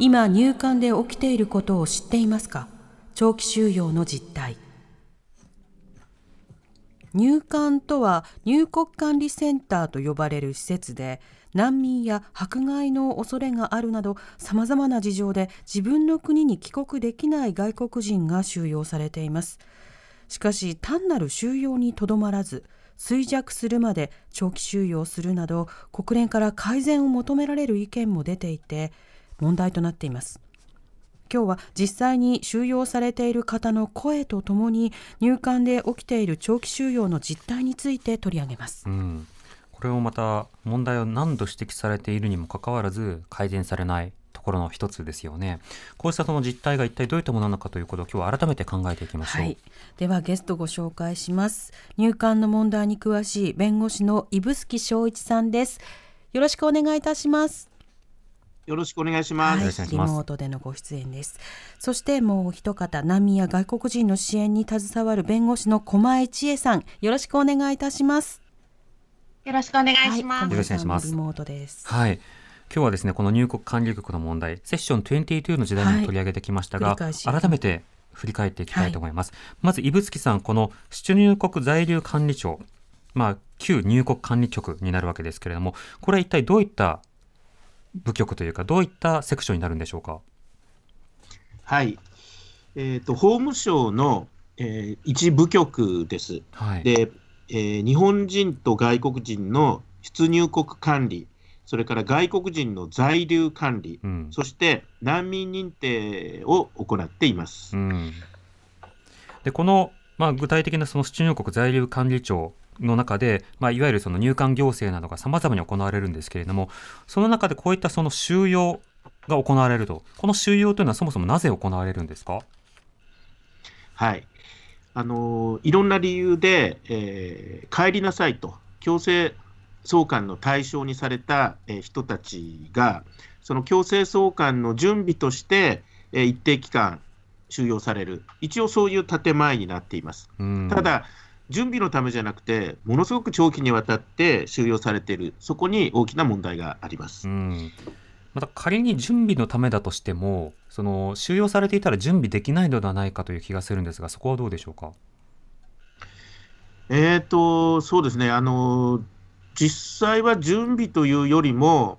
今入管で起きていることを知っていますか？長期収容の実態。入管とは入国管理センターと呼ばれる施設で難民や迫害の恐れがあるなどさまざまな事情で自分の国に帰国できない外国人が収容されています。しかし単なる収容にとどまらず衰弱するまで長期収容するなど国連から改善を求められる意見も出ていて問題となっています。今日は実際に収容されている方の声とともに入管で起きている長期収容の実態について取り上げます。うん。これをまた問題を何度指摘されているにもかかわらず改善されないところの一つですよね。こうしたその実態が一体どういったものなのかということを今日は改めて考えていきましょう、はい、ではゲストご紹介します。入管の問題に詳しい弁護士の指宿昭一さんです。よろしくお願いいたしますよろしくお願いします。はい。よろしくお願いします。リモートでのご出演です。そしてもう一方難民や外国人の支援に携わる弁護士の駒井千恵さん。よろしくお願いいたします。よろしくお願いします。はい、よろしくお願いします。リモートですはい。今日はですねこの入国管理局の問題セッション22の時代にも取り上げてきましたが、はい改めて振り返っていきたいと思います、まず指宿さんこの出入国在留管理庁まあ旧入国管理局になるわけですけれどもこれは一体どういった部局というかどういったセクションになるんでしょうか？はい。えっ、と、法務省の、えー一部局です。はいで、えー日本人と外国人の出入国管理、それから外国人の在留管理、うんそして難民認定を行っています。うん、でこの、まあ、具体的なその出入国在留管理庁の中で、まあ、いわゆるその入管行政などがさまざまに行われるんですけれどもその中でこういったその収容が行われると。この収容というのはそもそもなぜ行われるんですか？はい。あのーいろんな理由で、えー帰りなさいと、強制送還の対象にされた、えー人たちが、その強制送還の準備として、えー一定期間収容される、一応そういう建前になっています。うん。ただ、準備のためじゃなくて、ものすごく長期にわたって収容されている、そこに大きな問題があります。うん。また仮に準備のためだとしてもその収容されていたら準備できないのではないかという気がするんですがそこはどうでしょうか？えーと、そうですね、あの実際は準備というよりも、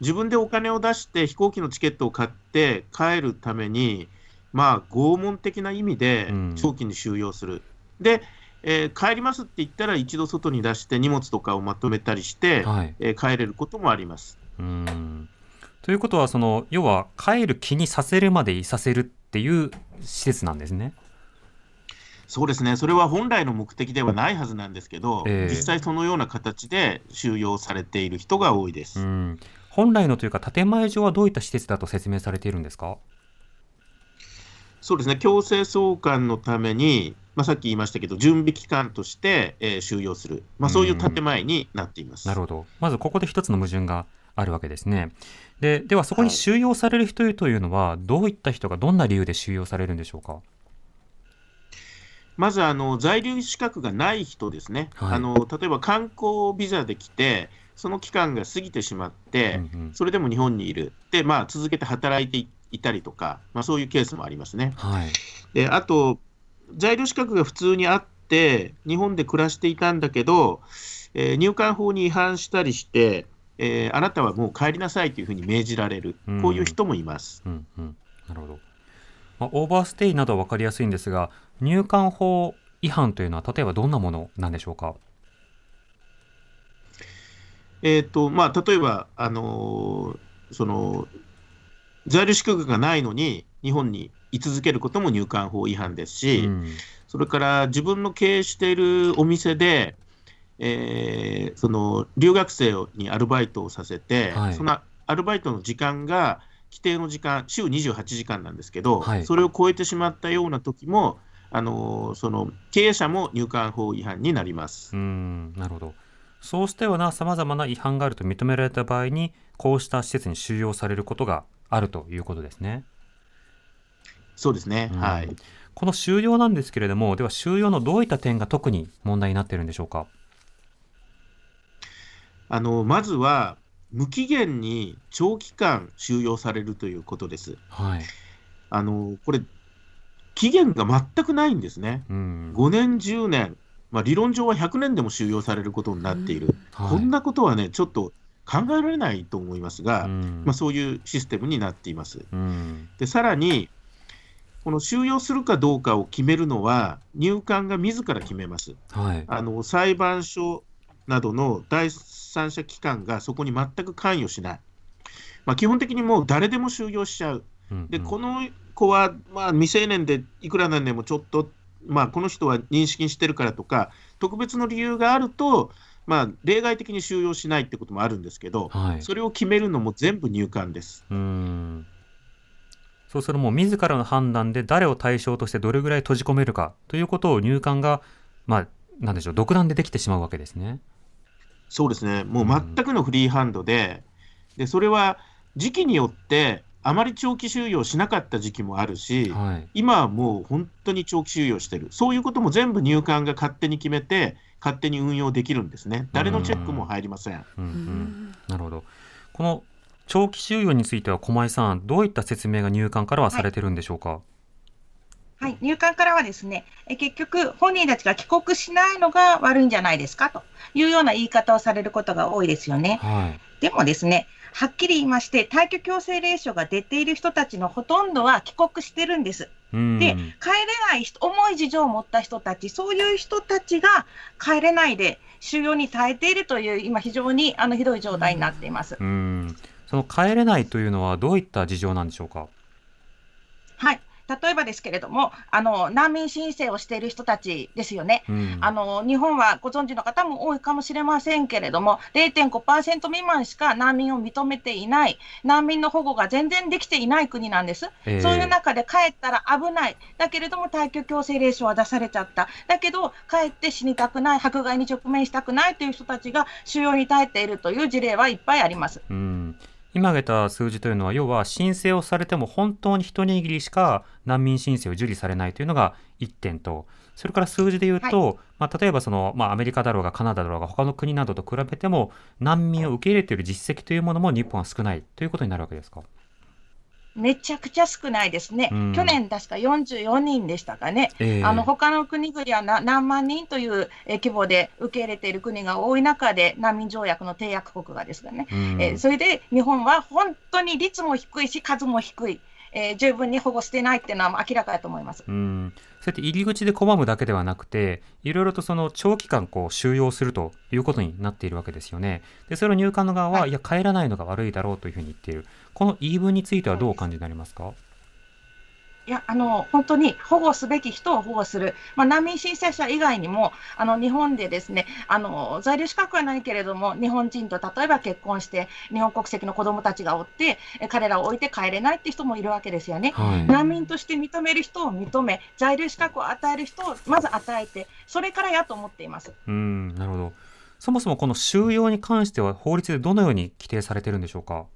自分でお金を出して飛行機のチケットを買って帰るために、まあ、拷問的な意味でうん。長期に収容する。で、えー帰りますって言ったら、一度外に出して荷物とかをまとめたりして、はいえー帰れることもあります。うんということはその要は帰る気にさせるまでいさせるっていう施設なんですね。そうですね、それは本来の目的ではないはずなんですけど、ええ実際そのような形で収容されている人が多いです。うん、本来のというか建前上はどういった施設だと説明されているんですか？そうですね、強制送還のために、まあ、さっき言いましたけど、準備期間として、えー収容する、まあ、そういう建前になっています。なるほど。まずここで一つの矛盾があるわけですね。でではそこにはい。収容される人というのは、どういった人がどんな理由で収容されるんでしょうか？まずあの、在留資格がない人ですね、はい。あの、例えば観光ビザで来て、その期間が過ぎてしまって、うんうん。それでも日本にいる、でまあ、続けて働いていたりとか、まあ、そういうケースもありますね。はい。であと、在留資格が普通にあって、日本で暮らしていたんだけど、えー入管法に違反したりして、えーあなたはもう帰りなさいというふうに命じられる。うん、こういう人もいます。うんうん、なるほど、まあ、オーバーステイなどは分かりやすいんですが入管法違反というのは例えばどんなものなんでしょうか？えーとまあ、例えば、あのーその在留資格がないのに日本に居続けることも入管法違反ですし、うん。それから自分の経営しているお店で、えーその留学生にアルバイトをさせて、はい。そのアルバイトの時間が、規定の時間、週28時間なんですけど、はい。それを超えてしまったような時も、あのその経営者も入管法違反になります。うん。なるほど。そうしたようなさまざまな違反があると認められた場合にこうした施設に収容されることがあるということですね。そうですね、うんはい。この収容なんですけれどもでは収容のどういった点が特に問題になっているんでしょうか？あのまずは、無期限に長期間収容されるということです。はいあのこれ、期限が全くないんですね。うん5年、10年、まあ、理論上は100年でも収容されることになっている、はいこんなことはね、ちょっと考えられないと思いますが、うんまあ、そういうシステムになっています。うんでさらに、この収容するかどうかを決めるのは、入管が自ら決めます。はいあの裁判所などの第三者機関がそこに全く関与しない。まあ、基本的にもう誰でも収容しちゃう。うんで、この子は、まあ、未成年でいくらなんでもちょっと、まあ、この人は認識してるからとか、特別の理由があると、まあ、例外的に収容しないってこともあるんですけど、はい。それを決めるのも全部入管です。うん。そうするともう自らの判断で誰を対象としてどれぐらい閉じ込めるかということを入管がまあなんでしょう独断でできてしまうわけですね。そうですね、もう全くのフリーハンドで、でそれは時期によって、あまり長期収容しなかった時期もあるし、はい。今はもう本当に長期収容してる、そういうことも全部入管が勝手に決めて、勝手に運用できるんですね、誰のチェックも入りません。うんうん、なるほど。この長期収容については駒井さんどういった説明が入管からはされてるんでしょうか？はい、入管からはですね、え結局、本人たちが帰国しないのが悪いんじゃないですか？というような言い方をされることが多いですよね。はい。でもですね、はっきり言いまして、退去強制令書が出ている人たちのほとんどは帰国してるんです。うんで、帰れない人、重い事情を持った人たち、そういう人たちが帰れないで収容に耐えているという、今、非常にあのひどい状態になっています。うんその帰れないというのはどういった事情なんでしょうか？はい。例えばですけれども、あの難民申請をしている人たちですよね。うん。あの日本はご存知の方も多いかもしれませんけれども、0.5%未満しか難民を認めていない、難民の保護が全然できていない国なんです。えーそういう中で帰ったら危ない、だけれども退去強制令書は出されちゃった、だけど帰って死にたくない、迫害に直面したくないという人たちが収容に耐えているという事例はいっぱいあります。うん今挙げた数字というのは要は申請をされても本当に一握りしか難民申請を受理されないというのが1点とそれから数字で言うと、まあ、例えばその、まあ、アメリカだろうがカナダだろうが他の国などと比べても難民を受け入れている実績というものも日本は少ないということになるわけですか？めちゃくちゃ少ないですね。うん去年確か44人でしたかね。えーあの他の国々はな何万人というえー規模で受け入れている国が多い中で、難民条約の締約国がですがね、うんえーそれで日本は本当に率も低いし、数も低い、えー十分に保護してないっていうのは明らかだと思います。うん、そうやって入り口で拒むだけではなくて、いろいろとその長期間こう収容するということになっているわけですよね。で、それを入管の側は、はいい、や、帰らないのが悪いだろうというふうに言っている。この言い分についてはどうお感じになりますか？いや、あの、本当に保護すべき人を保護する。まあ、難民申請者以外にも、あの、日本でですね、あの、在留資格はないけれども、日本人と例えば結婚して、日本国籍の子供たちがおって、え彼らを置いて帰れないって人もいるわけですよね。はい。難民として認める人を認め、在留資格を与える人をまず与えて、それからやと思っています。うん、なるほど。そもそもこの収容に関しては法律でどのように規定されてるんでしょうか？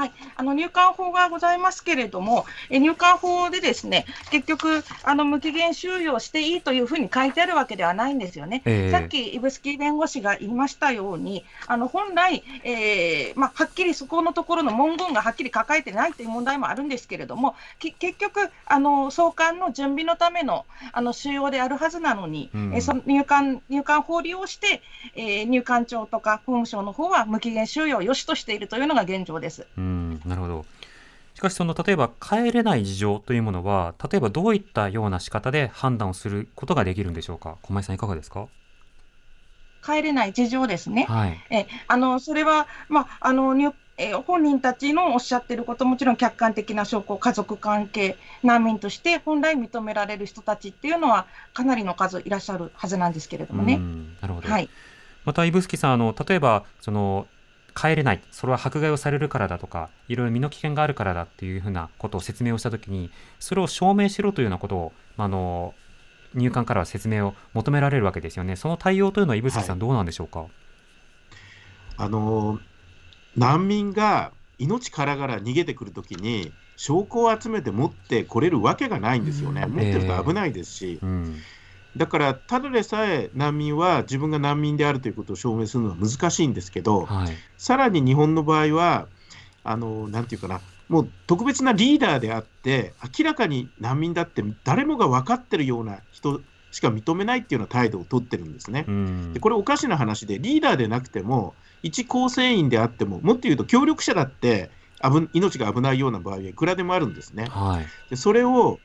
はい、あの入管法がございますけれども、え入管法でですね、結局、あの無期限収容していいというふうに書いてあるわけではないんですよね。ええさっき、イブスキー弁護士が言いましたように、あの本来、えーまあ、はっきりそこのところの文言がはっきり書かれてないという問題もあるんですけれども、き結局あの、送還の準備のためのあの収容であるはずなのに、うんえーその入管入管法を利用して、えー入管庁とか法務省の方は無期限収容を良しとしているというのが現状です。うん、なるほど。しかしその例えば帰れない事情というものは例えばどういったような仕方で判断をすることができるんでしょうか？駒井さんいかがですか？帰れない事情ですね。はい。えあのそれは、まああの入えー本人たちのおっしゃっていること、もちろん客観的な証拠、家族関係、難民として本来認められる人たちっていうのは、かなりの数いらっしゃるはずなんですけれどもうね。んなるほど。はい、また指宿さんあの例えばその帰れない。それは迫害をされるからだとかいろいろ身の危険があるからだっていうふうなことを説明をしたときにそれを証明しろというようなことを、あの入管からは説明を求められるわけですよね。その対応というのは指宿さん、どうなんでしょうか？あの難民が命からがら逃げてくるときに証拠を集めて持ってこれるわけがないんですよね、持ってると危ないですし、うんだからただでさえ難民は自分が難民であるということを証明するのは難しいんですけど、はいさらに日本の場合は、あのなんていうかな、もう特別なリーダーであって、明らかに難民だって誰もが分かってるような人しか認めないっていうような態度を取ってるんですね。うんでこれおかしな話で、リーダーでなくても、一構成員であっても、もっと言うと協力者だって危命が危ないような場合はいくらでもあるんですね。はいでそれを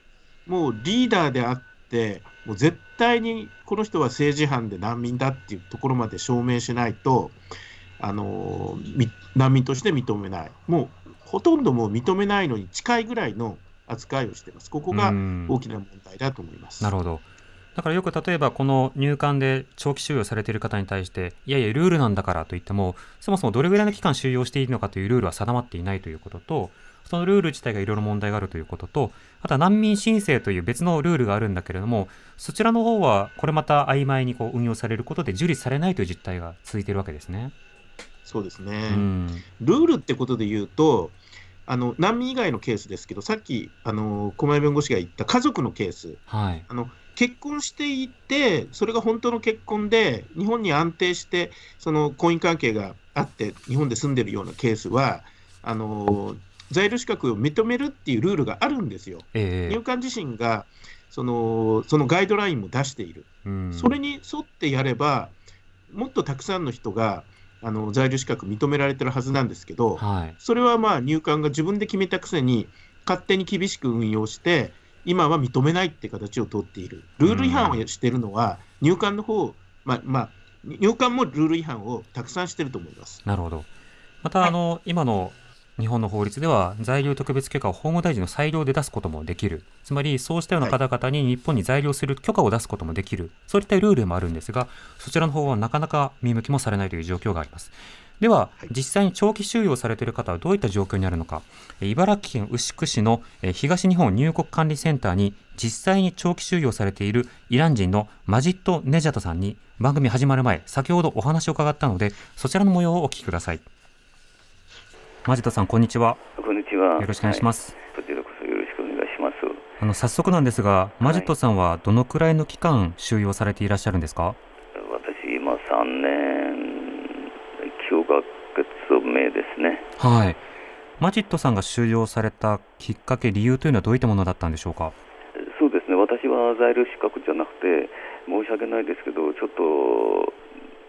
もうリーダーであって、もう絶対にこの人は政治犯で難民だっていうところまで証明しないと、あのみ難民として認めない、もうほとんどもう認めないのに近いぐらいの扱いをしています。ここがうん大きな問題だと思います。なるほど。だからよく例えばこの入管で長期収容されている方に対していやいやルールなんだからと言ってもそもそもどれぐらいの期間収容していいのかというルールは定まっていないということとそのルール自体がいろいろ問題があるということとあとは難民申請という別のルールがあるんだけれどもそちらの方はこれまた曖昧にこう運用されることで受理されないという実態が続いているわけですね。そうですね。うんルールってことで言うと、あの難民以外のケースですけど、さっきあの狛江弁護士が言った家族のケース、はい。あの結婚していて、それが本当の結婚で、日本に安定して、その婚姻関係があって、日本で住んでるようなケースは、あの在留資格を認めるっていうルールがあるんですよ。ええ入管自身がそのそのガイドラインも出している。うんそれに沿ってやれば、もっとたくさんの人があの在留資格認められてるはずなんですけど、はい。それはまあ入管が自分で決めたくせに、勝手に厳しく運用して、今は認めないって形を取っている。ルール違反をしているのは、入管の方、まあ、まあ、入管もルール違反をたくさんしてると思います。なるほど。また、あの、今の日本の法律では、在留特別許可を法務大臣の裁量で出すこともできる。つまり、そうしたような方々に日本に在留する許可を出すこともできる。そういったルールもあるんですが、そちらの方はなかなか見向きもされないという状況があります。では、はい実際に長期収容されている方はどういった状況にあるのか。え茨城県牛久市のえ東日本入国管理センターに実際に長期収容されているイラン人のマジット・ネジャタさんに番組始まる前、先ほどお話を伺ったので、そちらの模様をお聞きください。マジットさん、こんにちは。こんにちは。よろしくお願いします。す。こちらこそよろしくお願いします。あの早速なんですが、マジットさんはどのくらいの期間収容されていらっしゃるんですか？私、今3年9ヶ月目ですね。はい。マジットさんが収容されたきっかけ、理由というのはどういったものだったんでしょうか？そうですね、私は在留資格じゃなくて、申し訳ないですけど、ちょっと、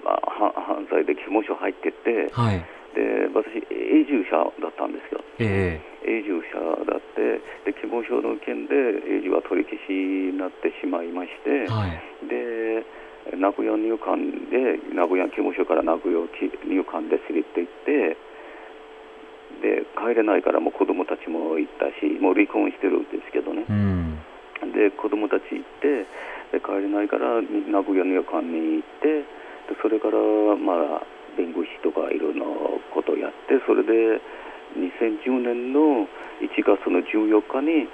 まあ、は犯罪で刑務所入ってて、はい。で私、永住者だったんですよ。え永住者だって、で刑務所の件で永住は取り消しになってしまいまして、えはい。で名古屋入管で名古屋刑務所から名古屋入管で連れて行ってで帰れないからもう子供たちも行ったしもう離婚してるんですけどねうん。で子供たち行ってで帰れないから名古屋入管に行ってでそれからまあ弁護士とかいろんなことをやってそれで2010年の1月の14日に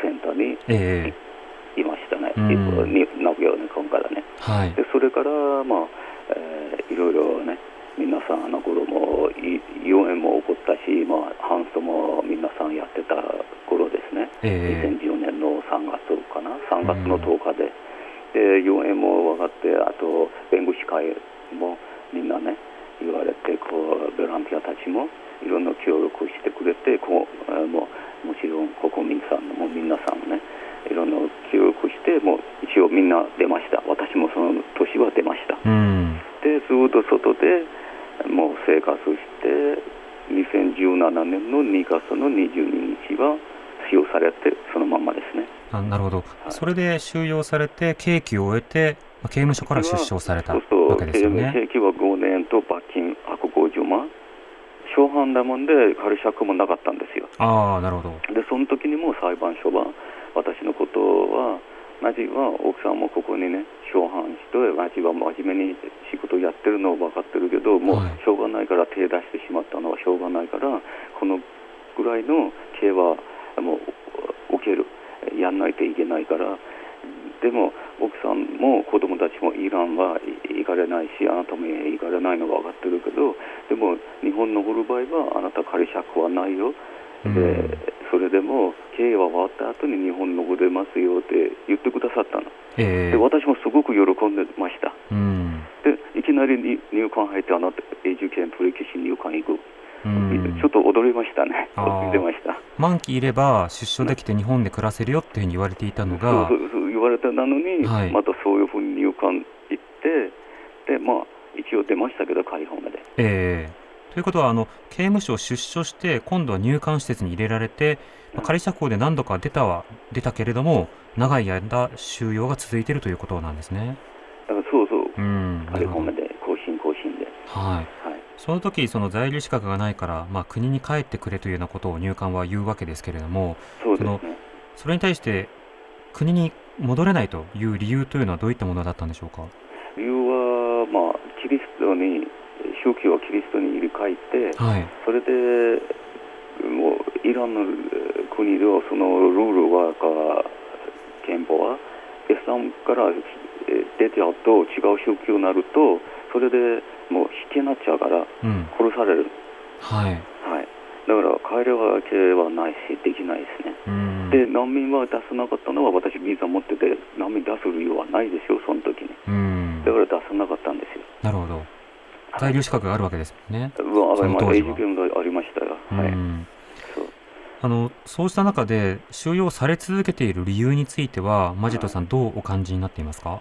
センターにええ。いましたね、うん。に名古屋入管からね。はい。でそれから、まあえーいろいろね、皆さん、あの頃もい妖艶も起こったし、まあ、ハンストも皆さんやってた頃ですね、ええ。2010年の3月かな、3月の10日で、で妖艶も分かって、あと弁護士会もみんなね、言われてこう、ボランティアたちもいろんな協力してくれて、こうえーもうもちろん国民さんも皆さんね、いろんな協力して、もう一応みんな出ました、私もその年は出ました。うん。で、ずっと外でもう生活して、2017年の2月の22日は使用されて、そのまんまですね。あなるほど。それで収容されて、刑期を終えて、まあ刑務所から出所されたそうわけですよね。刑期は5年と罰金150万。初犯だもんで仮釈もなかったんですよ。ああ、なるほど。で、その時にも裁判所は私のことはマジは奥さんもここにね共犯してマジは真面目に仕事やってるのは分かってるけどもうはいしょうがないから手出してしまったのはしょうがないからこのぐらいの刑はもう受けるやんないといけないからでも奥さんも子供たちもイランはい行かれないしあなたも行かれないのは分かってるけどでも日本の来る場合はあなた仮釈はないよ。でうん。それでも経営は終わった後に日本残れますよって言ってくださったの。ええ。で私もすごく喜んでました。うん。でいきなりに入管入ってあなた永住権取り消し入管行く、うん。ちょっと驚りましたね。驚いてました。満期いれば出所できて日本で暮らせるよっていうふうに言われていたのがそうそうそう言われたなのに、はい。またそういうふうに入管行ってでまあ一応出ましたけど解放まで。ええ。ということはあの刑務所を出所して今度は入管施設に入れられて、まあ仮釈放で何度か出たは出たけれども長い間収容が続いているということなんですね。そうそう。うん。解放まで更新更新で。はい。はい。その時その在留資格がないから、まあ、国に帰ってくれというようなことを入管は言うわけですけれどもそね。それに対して国に戻れないという理由というのはどういったものだったんでしょうか？理由は、まあ、キリストに宗教はキリストに入れ替えてはい、それでもうイランのえー国ではそのルールはか憲法はイスラムからえー出てあと違う宗教になるとそれでもう引けなっちゃうからうん。殺される、はい。はい、だから帰れはけはないしできないですね。うんで難民は出さなかったのは私ビザ持ってて難民出す理由はないですよその時に。うん。だから出さなかったんですよ。なるほど。在留資格があるわけですね。うわそのまありましたよ、はい。うんそう。あのそうした中で収容され続けている理由についてはマジットさんどうお感じになっていますか、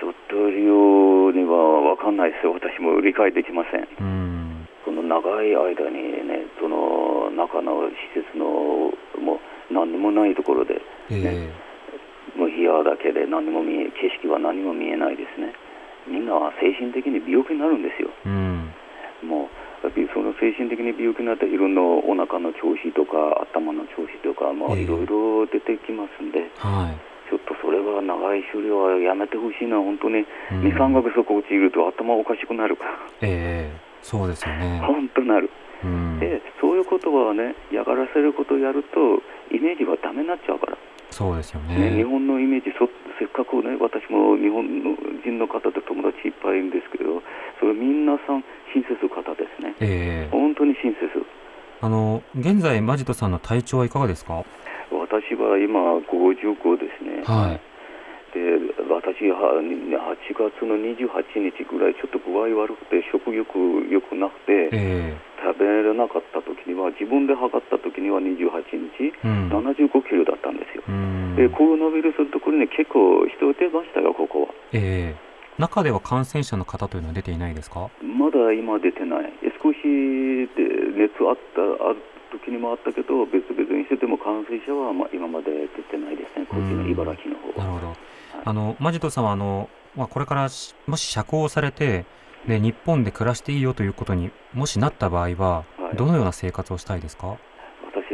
ちょっと理由には分かんないですよ、私も理解できません。うん。この長い間にね、その中の施設のもう何にもないところで、えもう部屋だけで何も見え、景色は何も見えないですね。みんなは精神的に病気になるんですよ。えうん。もうその精神的に病気になっていろんなお腹の調子とか頭の調子とか、まあ、ええ。いろいろ出てきますんで、はい。ちょっとそれは長い終了はやめてほしいな、本当に、うん。2、3ヶ月そこ落ちると頭おかしくなるから。ええ。そうですよね。本当なる、うん、でそういうことはね嫌がらせることをやるとイメージはダメになっちゃうから、そうですよね。日ね。本のイメージそせっかくね私も日本の人の方で友達いっぱいいるんですけどそれ皆さん親切方ですね。ええ。本当に親切。あの現在マジットさんの体調はいかがですか？私は今55ですね。はい。で私は8月の28日ぐらいちょっと具合悪くて食欲良くなくてえ食べれなかった時には自分で測った時には28日えうん。75キロだったんですようんでコロナウイルスのところに結構人出ましたよ、ここは。ええ中では感染者の方というのは出ていないですか？まだ今出てない。少しで熱あったある時にもあったけど、別々にしてても感染者はまあ今まで出てないですね、こっちの茨城の方は。なるほど。あのマジットさんはあの、まあ、これからしもし釈放されてで日本で暮らしていいよということにもしなった場合は、はいどのような生活をしたいですか？私、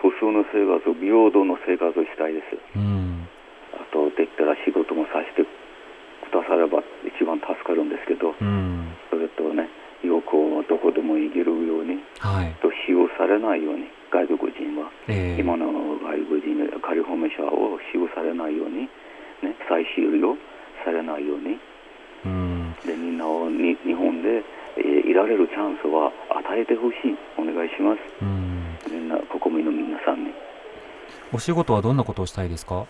普通の生活、平等の生活をしたいです。うん。あと、できたら仕事もさせてくだされば一番助かるんですけど、うん。それとね、旅行はどこでも行けるように、はい。と使用されないように、外国人は。ええ今の外国人のカリフォルニアを使用されないように、ね、再使用されないようにに日本で、えーいられるチャンスは与えてほしい。お願いします。うん。みんな国民の皆さんに。お仕事はどんなことをしたいですか？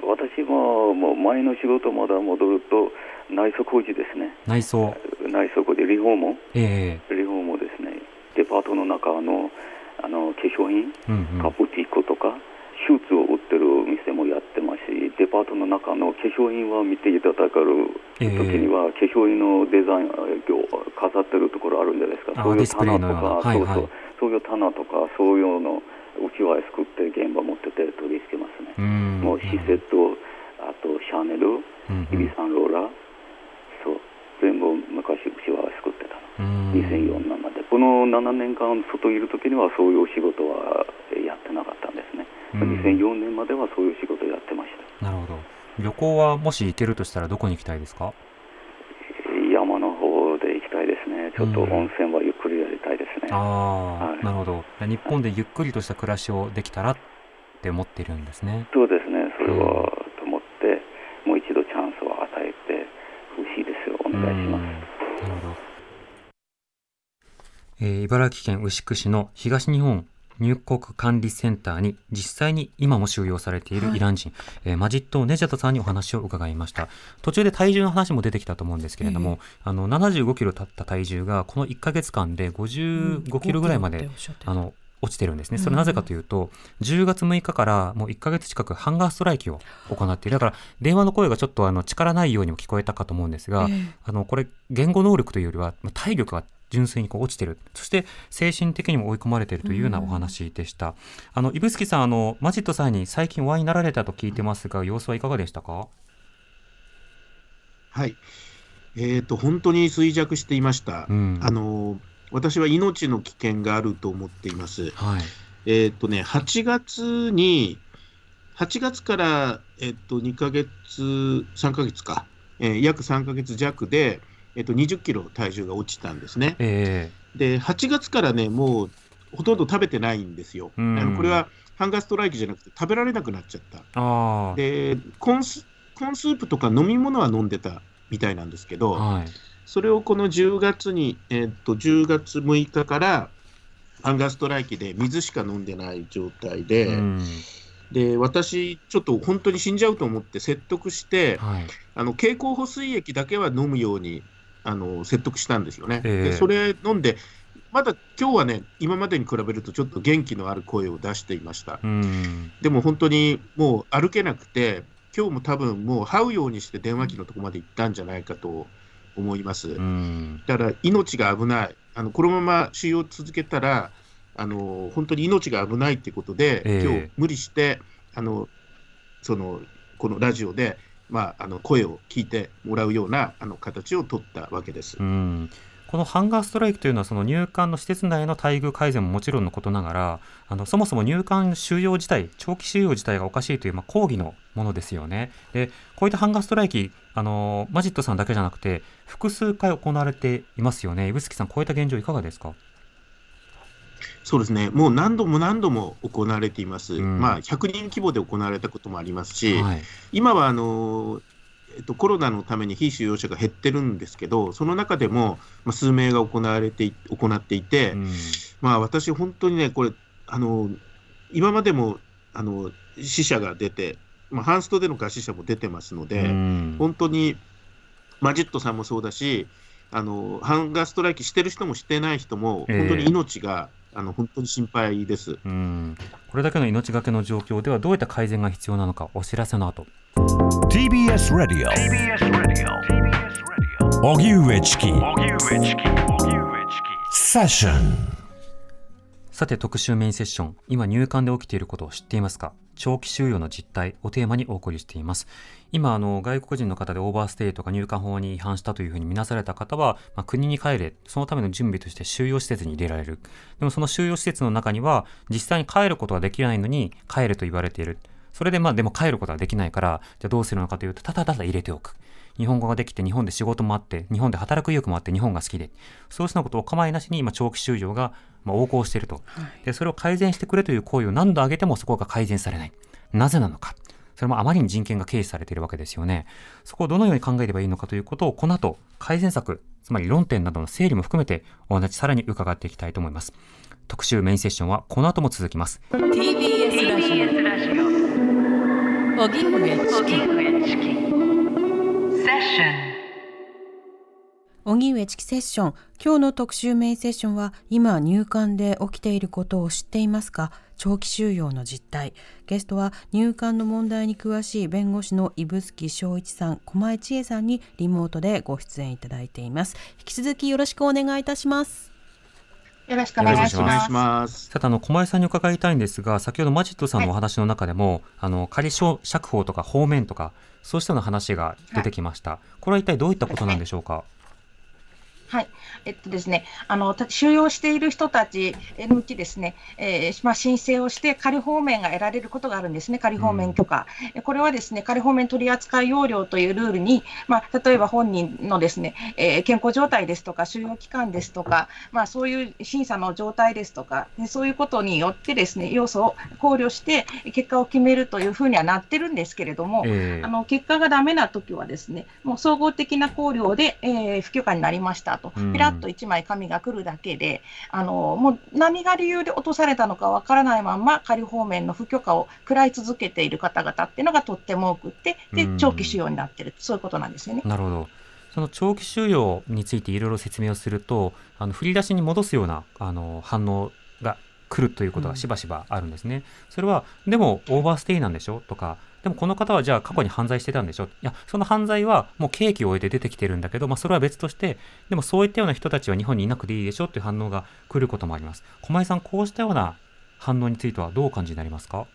私ももう前の仕事まだ戻ると内装工事ですね。内装。内装工事。リフォーム。ええ。リフォームですね。デパートの中のあの化粧品。うんうん。カプティコとかシューズを売ってる店もやってますしデパートの中の化粧品は見ていただける時には、化粧品のデザインを飾ってるところあるんじゃないですか。あそういう棚とか、そうそう。そういう棚とかそういうのうちは作って現場持ってて取り付けますね、うん。もうシセットあとシャネルうんイビサンローラーそう。全部昔うちは作ってたの。うん。2004年まで。この7年間外にいる時にはそういうお仕事はやってなかったんですね、うん。2004年まではそういう仕事旅行はもし行けるとしたらどこに行きたいですか？山の方で行きたいですね。ちょっと温泉はゆっくりやりたいですね。ああ、はいなるほど。日本でゆっくりとした暮らしをできたらって思っているんですね。そうですね。それはと思って、もう一度チャンスを与えてほしいですよ。お願いします。なるほど。えー茨城県牛久市の東日本入国管理センターに実際に今も収容されているイラン人、えーマジット・ネジャタさんにお話を伺いました。途中で体重の話も出てきたと思うんですけれども、あの75キロ経った体重がこの1ヶ月間で55キロぐらいまで、あの落ちてるんですね。それなぜかというと、10月6日からもう1ヶ月近くハンガーストライキを行っている。だから電話の声がちょっとあの力ないようにも聞こえたかと思うんですが、あのこれ言語能力というよりはまあ体力が純粋にこう落ちてる。そして精神的にも追い込まれているというようなお話でした。あの、指宿さん、あの、マジットさんに最近お会いになられたと聞いてますが、様子はいかがでしたか？はい。えっ、と、本当に衰弱していました。うんあの、私は命の危険があると思っています。はい。えっ、とね、8月に、8月から、えっ、と、2ヶ月、3ヶ月か、えー約3ヶ月弱で、えっ、と、20キロ体重が落ちたんですね。えで、8月からね、もう、ほとんど食べてないんですよ。うんあのこれは、ハンガーストライキじゃなくて、食べられなくなっちゃった。でコーンス、コーンスープとか飲み物は飲んでたみたいなんですけど、はい。それをこの10月に、えーっと10月6日からハンガーストライキで水しか飲んでない状態で、うん。で私、ちょっと本当に死んじゃうと思って説得して、はい。あの経口補水液だけは飲むようにあの説得したんですよね。ええでそれ飲んで、まだ今日はね、今までに比べるとちょっと元気のある声を出していました。うん。でも本当にもう歩けなくて、今日も多分もう這うようにして電話機のとこまで行ったんじゃないかと思います。うん。だから命が危ない、あのこのまま収容を続けたら、あの本当に命が危ないってことで、ええ今日無理してあのそのこのラジオで、まあ、あの声を聞いてもらうようなあの形を取ったわけです。うん。このハンガーストライキというのはその入管の施設内の待遇改善ももちろんのことながらあのそもそも入管収容自体長期収容自体がおかしいという、まあ、抗議のものですよね。でこういったハンガーストライキあのマジットさんだけじゃなくて複数回行われていますよね。指宿さんこういった現状いかがですか？そうですね、もう何度も何度も行われています、うん。まあ、100人規模で行われたこともありますし、はい。今はあの、えっと、コロナのために非収容者が減ってるんですけど、その中でも、まあ、数名が行われてい行っていて、うん。まあ、私、本当にね、これ、あの今までもあの死者が出て、まあ、ハンストでの餓死者も出てますので、うん。本当にマジットさんもそうだし、あのハンガーストライキしてる人もしてない人も、ええ。本当に命が、あの本当に心配です。うん。これだけの命がけの状況ではどういった改善が必要なのかお知らせの後。TBS Radio 荻上チキセッションさて特集メインセッション。今入管で起きていることを知っていますか？長期収容の実態をテーマにお送りしています。今あの外国人の方でオーバーステイとか入管法に違反したというふうに見なされた方は、まあ、国に帰れそのための準備として収容施設に入れられる。でもその収容施設の中には実際に帰ることができないのに帰ると言われている。それでまあでも帰ることはできないからじゃあどうするのかというとただただ入れておく。日本語ができて日本で仕事もあって日本で働く意欲もあって日本が好きで。そうしたことをお構いなしに今長期収容がまあ横行していると、でそれを改善してくれという行為を何度挙げてもそこが改善されない。なぜなのか。それもあまりに人権が軽視されているわけですよね。そこをどのように考えればいいのかということをこの後改善策つまり論点などの整理も含めてお話さらに伺っていきたいと思います。特集メインセッションはこの後も続きます。TBS ラジオ。荻上チキ荻上チキセッション。今日の特集メインセッションは今入管で起きていることを知っていますか？長期収容の実態。ゲストは入管の問題に詳しい弁護士の指宿翔一さん狛江千恵さんにリモートでご出演いただいています。引き続きよろしくお願いいたします。よろしくお願いしお願いします。さてあの狛江さんに伺いたいんですが先ほどマジットさんのお話の中でも、あの仮釈放とか方面とかそうしたような話が出てきました、これは一体どういったことなんでしょうか、はい、えっとですね、あのた収容している人たちのうちですね、えーまあ、申請をして仮放免が得られることがあるんですね、仮放免許可。えこれはですね、仮放免取扱要領というルールに、まあ、例えば本人のですね、えー健康状態ですとか、収容期間ですとか、まあ、そういう審査の状態ですとか、でそういうことによってですね、要素を考慮して結果を決めるというふうにはなってるんですけれども、ええ。あの結果がダメな時はですね、もう総合的な考慮で、えー不許可になりましたとうん、ピラッと1枚紙が来るだけで、あのもう何が理由で落とされたのかわからないまま、仮放免の不許可を食らい続けている方々っていうのがとっても多くって、でうん長期収容になってる、そういうことなんですよね。なるほど。その長期収容についていろいろ説明をすると、あの振り出しに戻すようなあの反応が来るということがしばしばあるんですね。それは、でもオーバーステイなんでしょ？とか、でもこの方はじゃあ過去に犯罪してたんでしょ？いや、その犯罪はもう刑期を終えて出てきてるんだけど、まあそれは別として、でもそういったような人たちは日本にいなくていいでしょっていう反応が来ることもあります。駒井さん、こうしたような反応についてはどうお感じになりますか？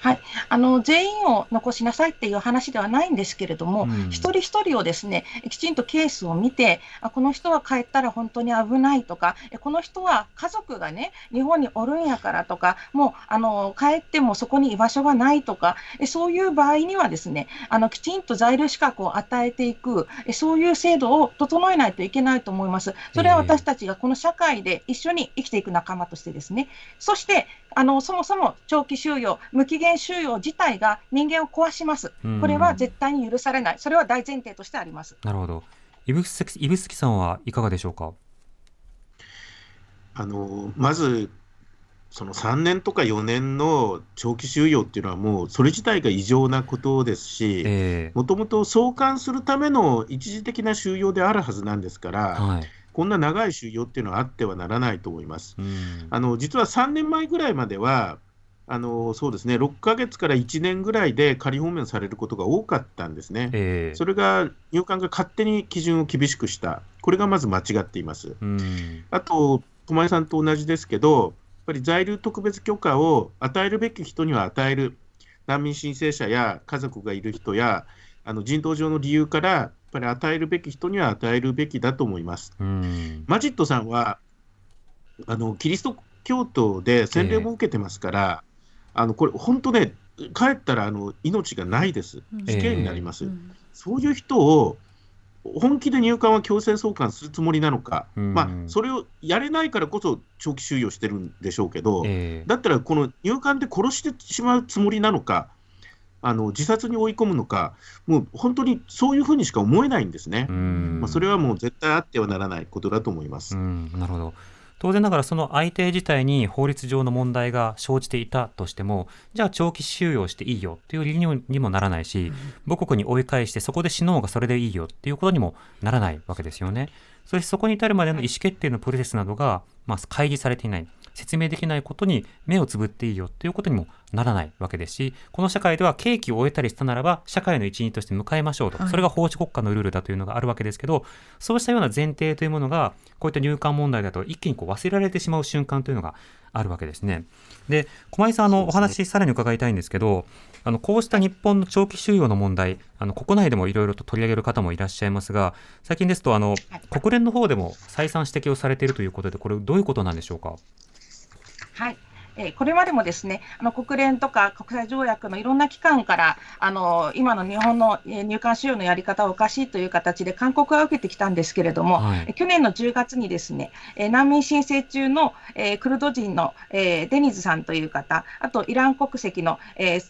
はい、あの全員を残しなさいっていう話ではないんですけれども、うん。一人一人をですねきちんとケースを見て、あこの人は帰ったら本当に危ないとか、えこの人は家族がね日本におるんやからとか、もうあの帰ってもそこに居場所がないとか、えそういう場合にはですねあのきちんと在留資格を与えていく、えそういう制度を整えないといけないと思います。それは私たちがこの社会で一緒に生きていく仲間としてですね、そしてあのそもそも長期収容、無期限収容自体が人間を壊します。うんこれは絶対に許されない。それは大前提としてあります。なるほど。指宿さんはいかがでしょうか？あのまず、その3年とか4年の長期収容っていうのは、もうそれ自体が異常なことですし、えもともと送還するための一時的な収容であるはずなんですから、えはい。こんな長い収容っていうのはあってはならないと思います。うんあの実は3年前ぐらいまでは、あのそうですね、6ヶ月から1年ぐらいで仮放免されることが多かったんですね。ええそれが入管が勝手に基準を厳しくした、これがまず間違っています。うんあと、駒井さんと同じですけど、やっぱり在留特別許可を与えるべき人には与える、難民申請者や家族がいる人や、あの人道上の理由から、やっぱり与えるべき人には与えるべきだと思います。うん。マジットさんは、あのキリスト教徒で洗礼も受けてますから、あのこれ、本当ね、帰ったらあの命がないです、死刑になります。うんそういう人を本気で入管は強制送還するつもりなのか、うん。まあ、それをやれないからこそ長期収容してるんでしょうけど、ええ。だったらこの入管で殺してしまうつもりなのか、あの自殺に追い込むのか、もう本当にそういうふうにしか思えないんですね。うんまあ、それはもう絶対あってはならないことだと思います。うん、なるほど。当然ながらその相手自体に法律上の問題が生じていたとしても、じゃあ長期収容していいよっていう理由にもならないし、母国に追い返してそこで死のうがそれでいいよっていうことにもならないわけですよね。そしてそこに至るまでの意思決定のプロセスなどが、まあ、開示されていない。説明できないことに目をつぶっていいよっていうことにもならないわけですし、この社会では刑期を終えたりしたならば、社会の一員として迎えましょうと。はいそれが法治国家のルールだというのがあるわけですけど、そうしたような前提というものが、こういった入管問題だと一気にこう忘れられてしまう瞬間というのがあるわけですね。で、駒井さん、あの、お話さらに伺いたいんですけど、あの、こうした日本の長期収容の問題、あの、国内でもいろいろと取り上げる方もいらっしゃいますが、最近ですと、あの、国連の方でも再三指摘をされているということで、これどういうことなんでしょうか？はい。えーこれまでもですね、あの国連とか国際条約のいろんな機関から、あの今の日本のえー入管収容のやり方はおかしいという形で勧告は受けてきたんですけれども、はい。えー去年の10月にですね、えー難民申請中の、えークルド人の、えーデニズさんという方、あとイラン国籍の、え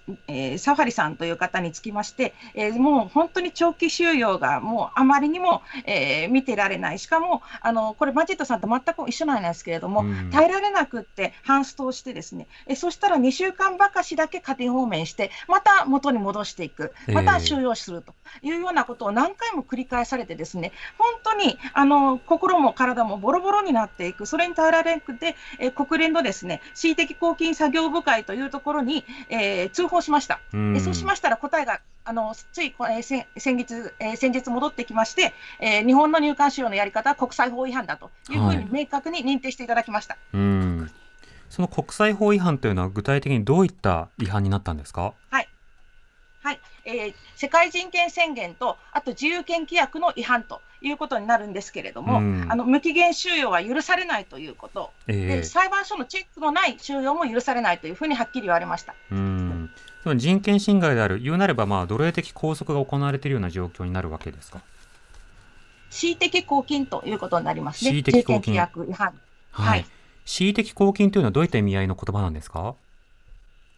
サファリさんという方につきまして、えーもう本当に長期収容がもうあまりにも、えー見てられない、しかもあのこれ、マジットさんと全く一緒なんですけれども、うん。耐えられなくって、ハンストをしてですね、えそしたら2週間ばかしだけ家庭放免して、また元に戻していく、また収容するというようなことを何回も繰り返されてですね、本当にあの心も体もボロボロになっていく、それに耐えられなくて、え国連のですね、恣意的公金作業部会というところに、えー通報しました。うそうしましたら答えがあのつい、こえー先先日、えー先日戻ってきまして、えー日本の入管使用のやり方は国際法違反だというふうはいに明確に認定していただきました。うん。その国際法違反というのは具体的にどういった違反になったんですか？はい、えー世界人権宣言と、あと自由権規約の違反ということになるんですけれども、うんあの無期限収容は許されないということ、えでえ裁判所のチェックのない収容も許されないというふうにはっきり言われました。うん人権侵害である、言うなれば、まあ、奴隷的拘束が行われているような状況になるわけですか？恣意的拘禁ということになりますね。恣意的拘禁人権規約違反。ははいい。恣意的拘禁というのはどういった意味合いの言葉なんですか？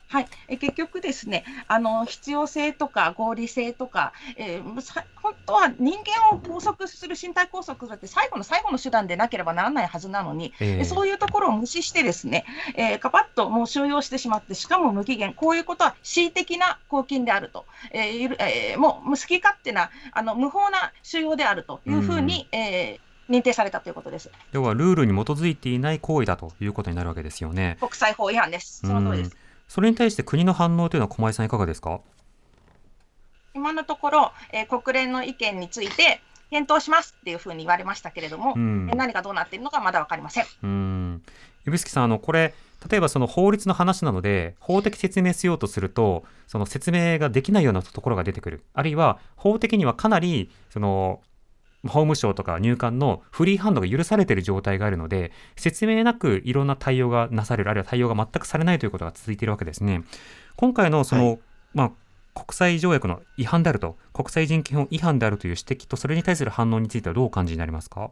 はい、え結局ですねあの、必要性とか合理性とか、えーさ本当は人間を拘束する、身体拘束するって最後の最後の手段でなければならないはずなのに、ええ。えそういうところを無視して、ですね、えー、かぱっともう収容してしまって、しかも無期限、こういうことは恣意的な拘禁であると、えーえーもう好き勝手なあの無法な収容であるというふうに、えー認定されたということです。要はルールに基づいていない行為だということになるわけですよね。国際法違反です。その通りです。それに対して国の反応というのは駒井さんいかがですか？今のところ、えー国連の意見について検討しますっていうふうに言われましたけれども、うんえー何がどうなっているのかまだ分かりません。うん指宿さんあのこれ例えばその法律の話なので法的説明しようとするとその説明ができないようなところが出てくるあるいは法的にはかなりその法務省とか入管のフリーハンドが許されている状態があるので説明なくいろんな対応がなされるあるいは対応が全くされないということが続いているわけですね。今回のその、はまあ国際条約の違反であると国際人権法違反であるという指摘とそれに対する反応についてはどうお感じになりますか？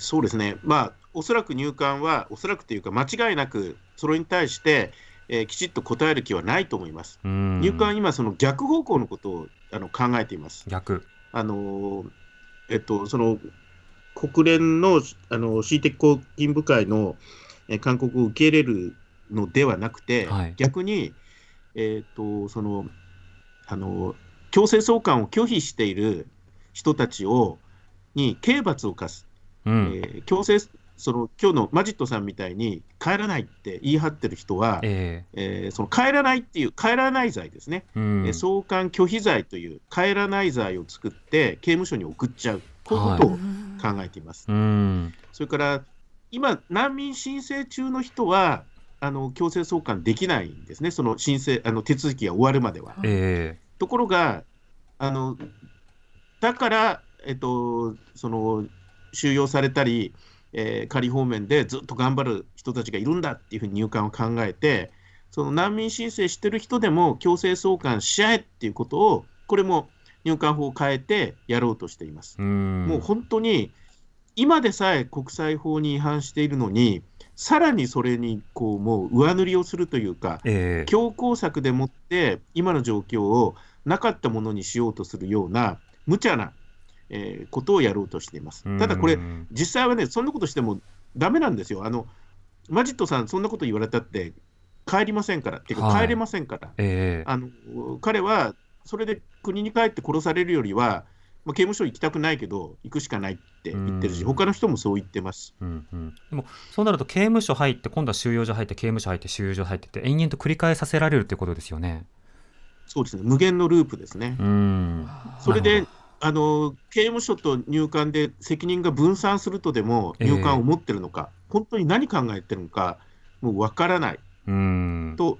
そうですね、まあ、おそらく入管は、おそらくというか、間違いなく、それに対して、えーきちっと答える気はないと思います。うん入管は今、その逆方向のことをあの考えています。逆あのーえっと、その国連のあの恣意的公金部会のえー勧告を受け入れるのではなくて、はい。逆に、えっとそのあの強制送還を拒否している人たちをに刑罰を課す、うん。えー強制その今日のマジットさんみたいに帰らないって言い張ってる人は、ええ。ーその帰らないっていう帰らない罪ですね。えうん。えー送還拒否罪という帰らない罪を作って刑務所に送っちゃう、こういうことを考えています。うん。それから今、難民申請中の人はあの強制送還できないんですね、その申請あの手続きが終わるまでは。え。ところが、あのだから、えっと、その収容されたり、えー仮放免でずっと頑張る人たちがいるんだっていうふうに入管を考えて、その難民申請してる人でも強制送還しちゃえっていうことを、これも入管法を変えてやろうとしています。えうんもう本当に、今でさえ国際法に違反しているのに、さらにそれにこうもう上塗りをするというか、ええ強硬策でもって今の状況をなかったものにしようとするような無茶な、えーことをやろうとしています。ただこれう、ん実際はね、そんなことしてもダメなんですよ。あのマジットさん、そんなこと言われたって帰りませんから、てかはい帰れませんから、ええあの彼はそれで国に帰って殺されるよりは、まあ、刑務所行きたくないけど、行くしかないって言ってるし、うん他の人もそう言ってます。うんうん、でもそうなると刑務所入って今度は収容所入って刑務所入って収容所入ってって延々と繰り返させられるということですよね。そうですね、無限のループですね。うんそれであの刑務所と入管で責任が分散するとでもええ。入管を持ってるのか、本当に何考えてるのか、もう分からないうん。と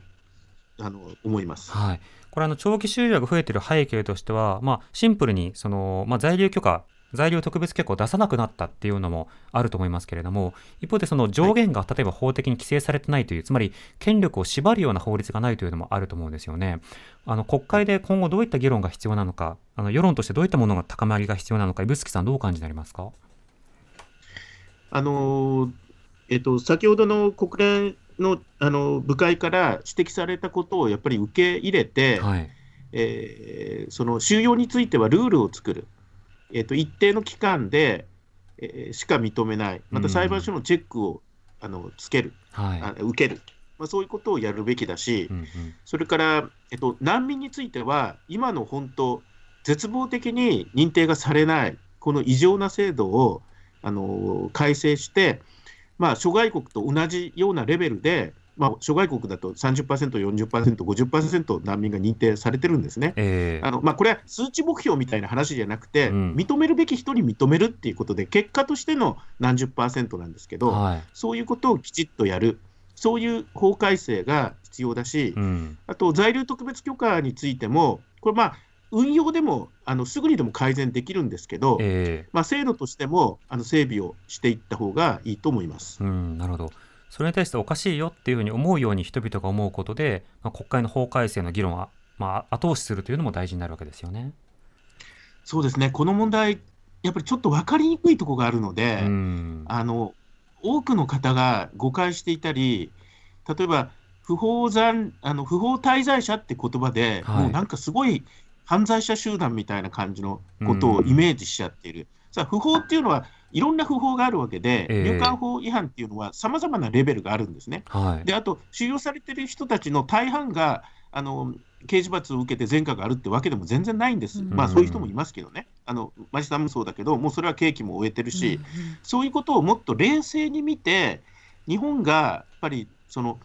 あの思います。はい、これあの長期収容が増えている背景としては、まあ、シンプルにその、まあ、在留許可在留特別許可を出さなくなったっていうのもあると思いますけれども一方でその上限が例えば法的に規制されてないという、つまり権力を縛るような法律がないというのもあると思うんですよね。あの国会で今後どういった議論が必要なのかあの世論としてどういったものが高まりが必要なのか指宿さんどうお感じになりますか？あのえっと、先ほどの国連のあの部会から指摘されたことをやっぱり受け入れて、はい。えーその収容についてはルールを作る、えっと、一定の期間で、えーしか認めない、また裁判所のチェックを、あのつける、はい。あ受ける、まあ、そういうことをやるべきだし、うんうん。それから、えっと、難民については、今の本当、絶望的に認定がされない、この異常な制度をあの改正して、まあ、諸外国と同じようなレベルで、まあ、諸外国だと30%、40%、50%難民が認定されてるんですね。ええあのまあ、これは数値目標みたいな話じゃなくて、うん認めるべき人に認めるっていうことで、結果としての何十なんですけど、はいそういうことをきちっとやる、そういう法改正が必要だし、うんあと在留特別許可についても、これ、まあ、運用でもあのすぐにでも改善できるんですけど、えまあ、制度としてもあの整備をしていった方がいいと思いますえ。うん、なるほど。それに対しておかしいよっていうふうに思うように人々が思うことで、まあ、国会の法改正の議論は、まあ、後押しするというのも大事になるわけですよね。そうですね、この問題、やっぱりちょっと分かりにくいところがあるので、うん。あの多くの方が誤解していたり、例えば不法残あの不法滞在者って言葉で、はいもうなんかすごい犯罪者集団みたいな感じのことをイメージしちゃっている。さあ不法っていうのはいろんな不法があるわけで、ええ。入管法違反っていうのはさまざまなレベルがあるんですね。はい。であと、収容されている人たちの大半があの刑事罰を受けて前科があるってわけでも全然ないんです、うん。まあそういう人もいますけどね、あのマジさんもそうだけど、もうそれは刑期も終えてるし、そういうことをもっと冷静に見て、日本がやっぱりその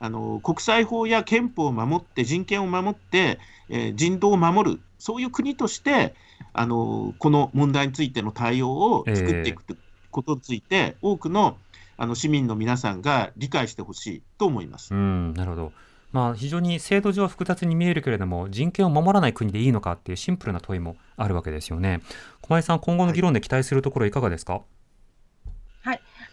あの国際法や憲法を守って、人権を守って、えー人道を守る、そういう国としてあの、この問題についての対応を作っていくことについて、多くのあの市民の皆さんが理解してほしいと思います。うん、なるほど。まあ、非常に制度上複雑に見えるけれども、人権を守らない国でいいのかっていうシンプルな問いもあるわけですよね。小林さん、今後の議論で期待するところいかがですか、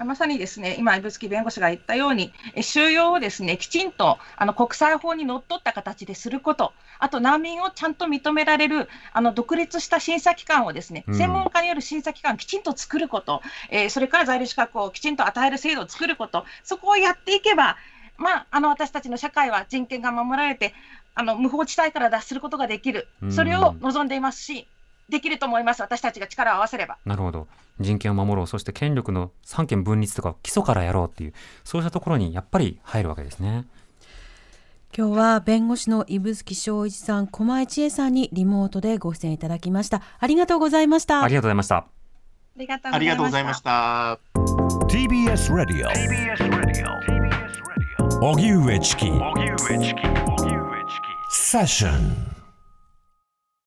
まさにですね、今、指宿弁護士が言ったように、え収容をですね、きちんとあの国際法にのっとった形ですること、あと難民をちゃんと認められるあの独立した審査機関をですね、うん。専門家による審査機関をきちんと作ること、えーそれから在留資格をきちんと与える制度を作ること、そこをやっていけば、まあ、あの私たちの社会は人権が守られて、あの無法地帯から脱することができる。うん、それを望んでいますし、できると思います、私たちが力を合わせれば。なるほど。人権を守ろう、そして権力の三権分立とか基礎からやろうっていう、そうしたところにやっぱり入るわけですね。今日は弁護士の指宿正一さん、駒井千恵さんにリモートでご出演いただきました。ありがとうございました。ありがとうございました。ありがとうございました。TBS Radio 荻上チキセッション